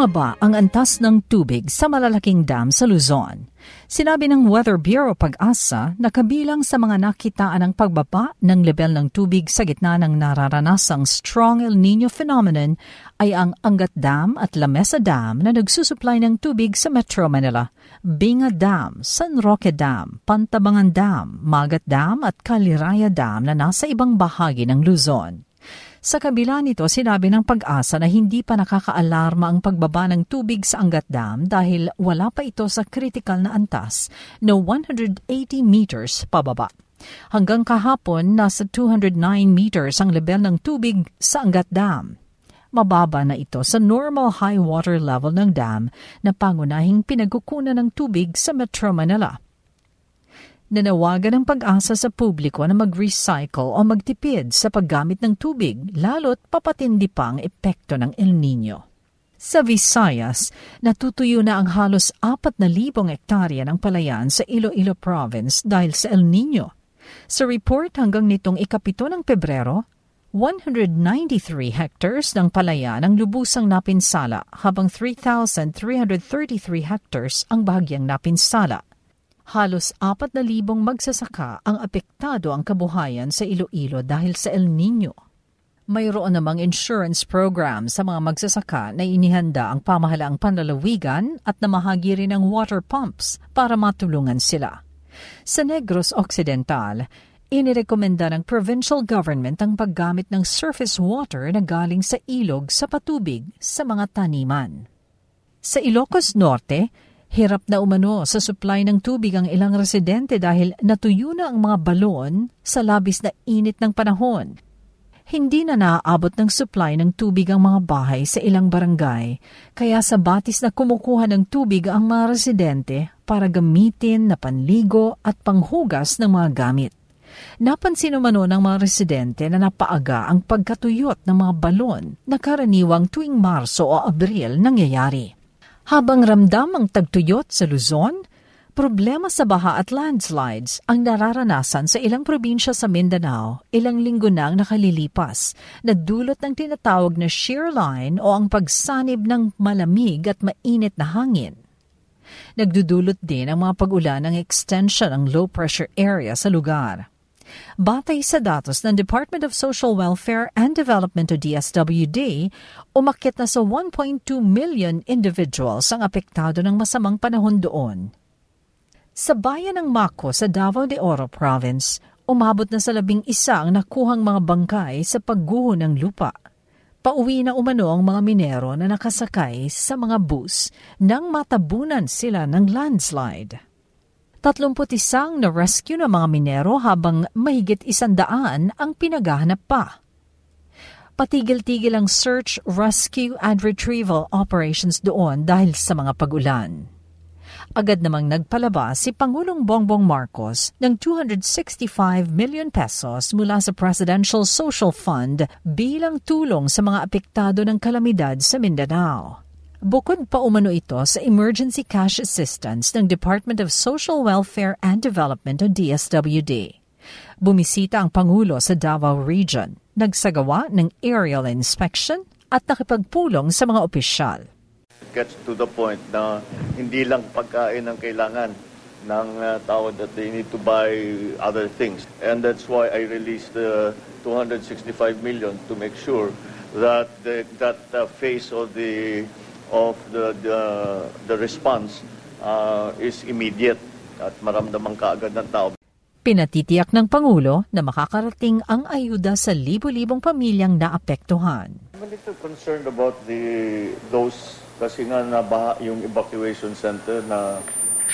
Bumaba ang antas ng tubig sa malalaking dam sa Luzon. Sinabi ng Weather Bureau Pag-asa na kabilang sa mga nakitaan ng pagbaba ng level ng tubig sa gitna ng nararanasang strong El Nino phenomenon ay ang Angat Dam at La Mesa Dam na nagsusupply ng tubig sa Metro Manila, Binga Dam, San Roque Dam, Pantabangan Dam, Magat Dam at Caliraya Dam na nasa ibang bahagi ng Luzon. Sa kabila nito, sinabi ng pag-asa na hindi pa nakakaalarma ang pagbaba ng tubig sa Angat Dam dahil wala pa ito sa critical na antas na 180 meters pababa. Hanggang kahapon, nasa 209 meters ang level ng tubig sa Angat Dam. Mababa na ito sa normal high water level ng dam na pangunahing pinagkukunan ng tubig sa Metro Manila nanawagan ng pag-asa sa publiko na mag-recycle o magtipid sa paggamit ng tubig, lalo't papatindi pa ang epekto ng El Nino. Sa Visayas, natutuyo na ang halos 4,000 ektarya ng palayan sa Iloilo Province dahil sa El Nino. Sa report hanggang nitong ikapito ng Pebrero, 193 hectares ng palayan ang lubusang napinsala habang 3,333 hectares ang bahagyang napinsala. Halos apat na libong magsasaka ang apektado ang kabuhayan sa Iloilo dahil sa El Nino. Mayroon namang insurance program sa mga magsasaka na inihanda ang pamahalaang panlalawigan at namahagi rin ng water pumps para matulungan sila. Sa Negros Occidental, inirekomenda ng provincial government ang paggamit ng surface water na galing sa ilog sa patubig sa mga taniman. Sa Ilocos Norte, Hirap na umano sa supply ng tubig ang ilang residente dahil natuyo na ang mga balon sa labis na init ng panahon. Hindi na naaabot ng supply ng tubig ang mga bahay sa ilang barangay, kaya sa batis na kumukuha ng tubig ang mga residente para gamitin na panligo at panghugas ng mga gamit. Napansin umano ng mga residente na napaaga ang pagkatuyot ng mga balon na karaniwang tuwing Marso o Abril nangyayari. Habang ramdam ang tagtuyot sa Luzon, problema sa baha at landslides ang nararanasan sa ilang probinsya sa Mindanao ilang linggo nang nakalilipas na dulot ng tinatawag na shear line o ang pagsanib ng malamig at mainit na hangin. Nagdudulot din ang mga pag-ulan ng extension ng low pressure area sa lugar. Batay sa datos ng Department of Social Welfare and Development o DSWD, umakit na sa 1.2 million individuals ang apektado ng masamang panahon doon. Sa bayan ng Mako sa Davao de Oro Province, umabot na sa labing isa ang nakuhang mga bangkay sa pagguho ng lupa. Pauwi na umano ang mga minero na nakasakay sa mga bus nang matabunan sila ng landslide. 31 na rescue ng mga minero habang mahigit isandaan ang pinaghahanap pa. Patigil-tigil ang search, rescue and retrieval operations doon dahil sa mga pag-ulan. Agad namang nagpalabas si Pangulong Bongbong Marcos ng 265 million pesos mula sa Presidential Social Fund bilang tulong sa mga apektado ng kalamidad sa Mindanao. Bukod pa umano ito sa emergency cash assistance ng Department of Social Welfare and Development o DSWD. Bumisita ang Pangulo sa Davao Region, nagsagawa ng aerial inspection at nakipagpulong sa mga opisyal. Gets to the point na hindi lang pagkain ang kailangan ng uh, tao that they need to buy other things. And that's why I released the uh, 265 million to make sure that the, that uh, phase of the of the, the, the response uh, is immediate at maramdaman kaagad ng tao. Pinatitiyak ng Pangulo na makakarating ang ayuda sa libo-libong pamilyang naapektuhan. I'm a little concerned about the those kasi nga nabaha yung evacuation center na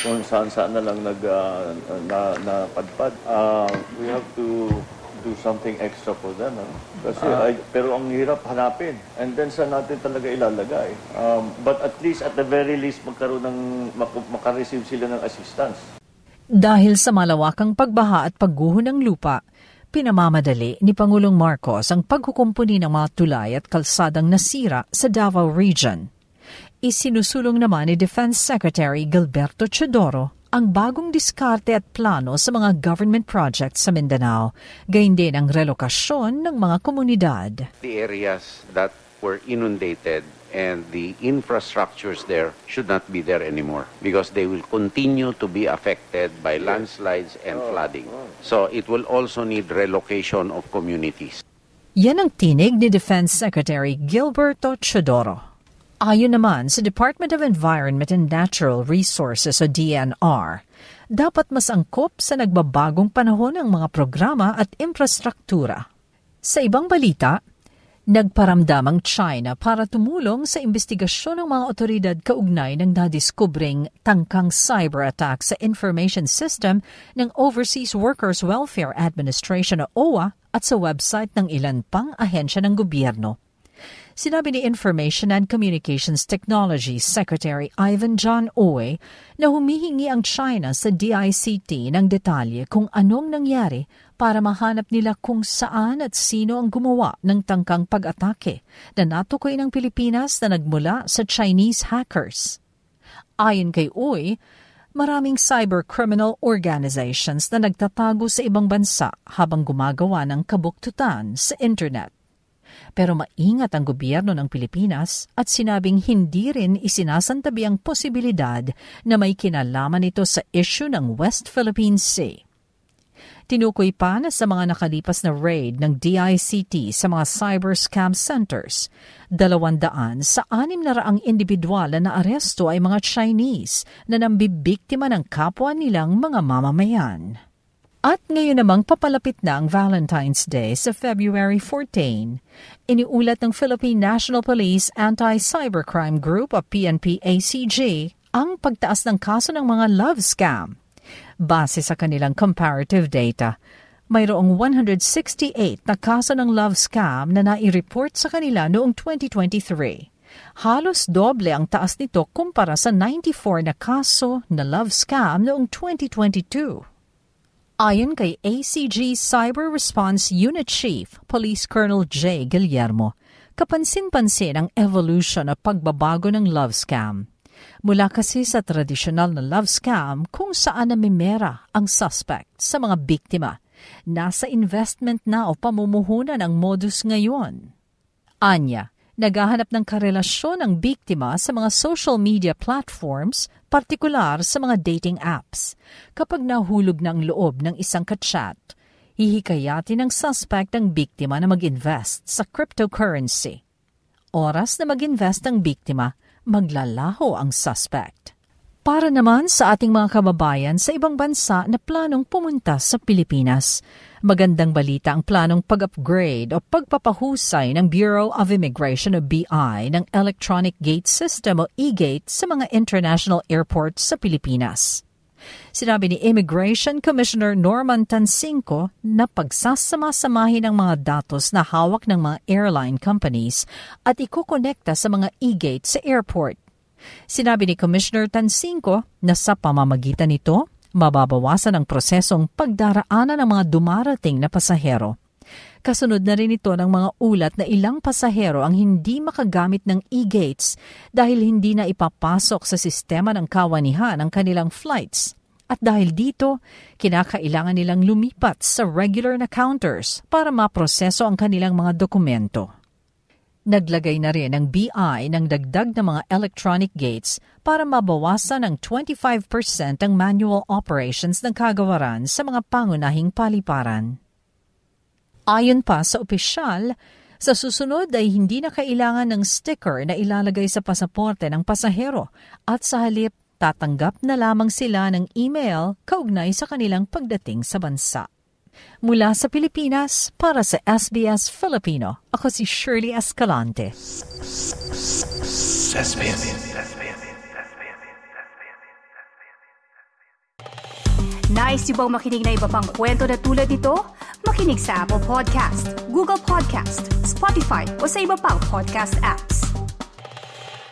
kung saan-saan na lang nag, uh, na, napadpad. Uh, we have to do something extra for them. Ano? Kasi, uh, ay, pero ang hirap hanapin. And then sa natin talaga ilalagay. Um, but at least, at the very least, magkaroon ng, mak- makareceive sila ng assistance. Dahil sa malawakang pagbaha at pagguho ng lupa, pinamamadali ni Pangulong Marcos ang pagkukumpuni ng mga tulay at kalsadang nasira sa Davao Region. Isinusulong naman ni Defense Secretary Gilberto Chodoro ang bagong diskarte at plano sa mga government projects sa Mindanao, gayon din ang relokasyon ng mga komunidad. The areas that were inundated and the infrastructures there should not be there anymore because they will continue to be affected by landslides and flooding. So it will also need relocation of communities. Yan ang tinig ni Defense Secretary Gilberto Chodoro. Ayon naman sa Department of Environment and Natural Resources o DNR, dapat mas angkop sa nagbabagong panahon ang mga programa at infrastruktura. Sa ibang balita, Nagparamdam ang China para tumulong sa investigasyon ng mga otoridad kaugnay ng nadiskubring tangkang cyber attack sa information system ng Overseas Workers Welfare Administration o OWA at sa website ng ilan pang ahensya ng gobyerno. Sinabi ni Information and Communications Technology Secretary Ivan John Owe na humihingi ang China sa DICT ng detalye kung anong nangyari para mahanap nila kung saan at sino ang gumawa ng tangkang pag-atake na natukoy ng Pilipinas na nagmula sa Chinese hackers. Ayon kay Uy, maraming cyber criminal organizations na nagtatago sa ibang bansa habang gumagawa ng kabuktutan sa internet. Pero maingat ang gobyerno ng Pilipinas at sinabing hindi rin isinasantabi ang posibilidad na may kinalaman ito sa issue ng West Philippine Sea. Tinukoy pa na sa mga nakalipas na raid ng DICT sa mga cyber scam centers, dalawandaan sa anim na raang individual na naaresto ay mga Chinese na nambibiktima ng kapwa nilang mga mamamayan. At ngayon namang papalapit na ang Valentine's Day sa February 14. Iniulat ng Philippine National Police Anti-Cybercrime Group o PNP-ACG ang pagtaas ng kaso ng mga love scam Base sa kanilang comparative data, mayroong 168 na kaso ng love scam na nai-report sa kanila noong 2023. Halos doble ang taas nito kumpara sa 94 na kaso na love scam noong 2022. Ayon kay ACG Cyber Response Unit Chief, Police Colonel J. Guillermo, kapansin-pansin ang evolution o pagbabago ng love scam. Mula kasi sa tradisyonal na love scam kung saan namimera ang suspect sa mga biktima. Nasa investment na o pamumuhunan ang modus ngayon. Anya, naghahanap ng karelasyon ang biktima sa mga social media platforms, partikular sa mga dating apps. Kapag nahulog ng loob ng isang kachat, hihikayatin ng suspect ang biktima na mag-invest sa cryptocurrency. Oras na mag-invest ang biktima, maglalaho ang suspect. Para naman sa ating mga kababayan sa ibang bansa na planong pumunta sa Pilipinas, magandang balita ang planong pag-upgrade o pagpapahusay ng Bureau of Immigration o BI ng Electronic Gate System o e-gate sa mga international airports sa Pilipinas. Sinabi ni Immigration Commissioner Norman Tansinko na pagsasama-samahin ang mga datos na hawak ng mga airline companies at ikukonekta sa mga e-gate sa airport. Sinabi ni Commissioner Tansinko na sa pamamagitan nito, mababawasan ang prosesong pagdaraanan ng mga dumarating na pasahero. Kasunod na rin ito ng mga ulat na ilang pasahero ang hindi makagamit ng e-gates dahil hindi na ipapasok sa sistema ng kawanihan ang kanilang flights. At dahil dito, kinakailangan nilang lumipat sa regular na counters para maproseso ang kanilang mga dokumento. Naglagay na rin ang BI ng dagdag na mga electronic gates para mabawasan ng 25% ang manual operations ng kagawaran sa mga pangunahing paliparan. Ayon pa sa opisyal, sa susunod ay hindi na kailangan ng sticker na ilalagay sa pasaporte ng pasahero at sa halip tatanggap na lamang sila ng email kaugnay sa kanilang pagdating sa bansa. Mula sa Pilipinas, para sa SBS Filipino, ako si Shirley Escalante. Nice yung bang makinig na iba pang kwento na tulad ito? Makinig sa Apple Podcast, Google Podcast, Spotify o sa iba pang podcast apps.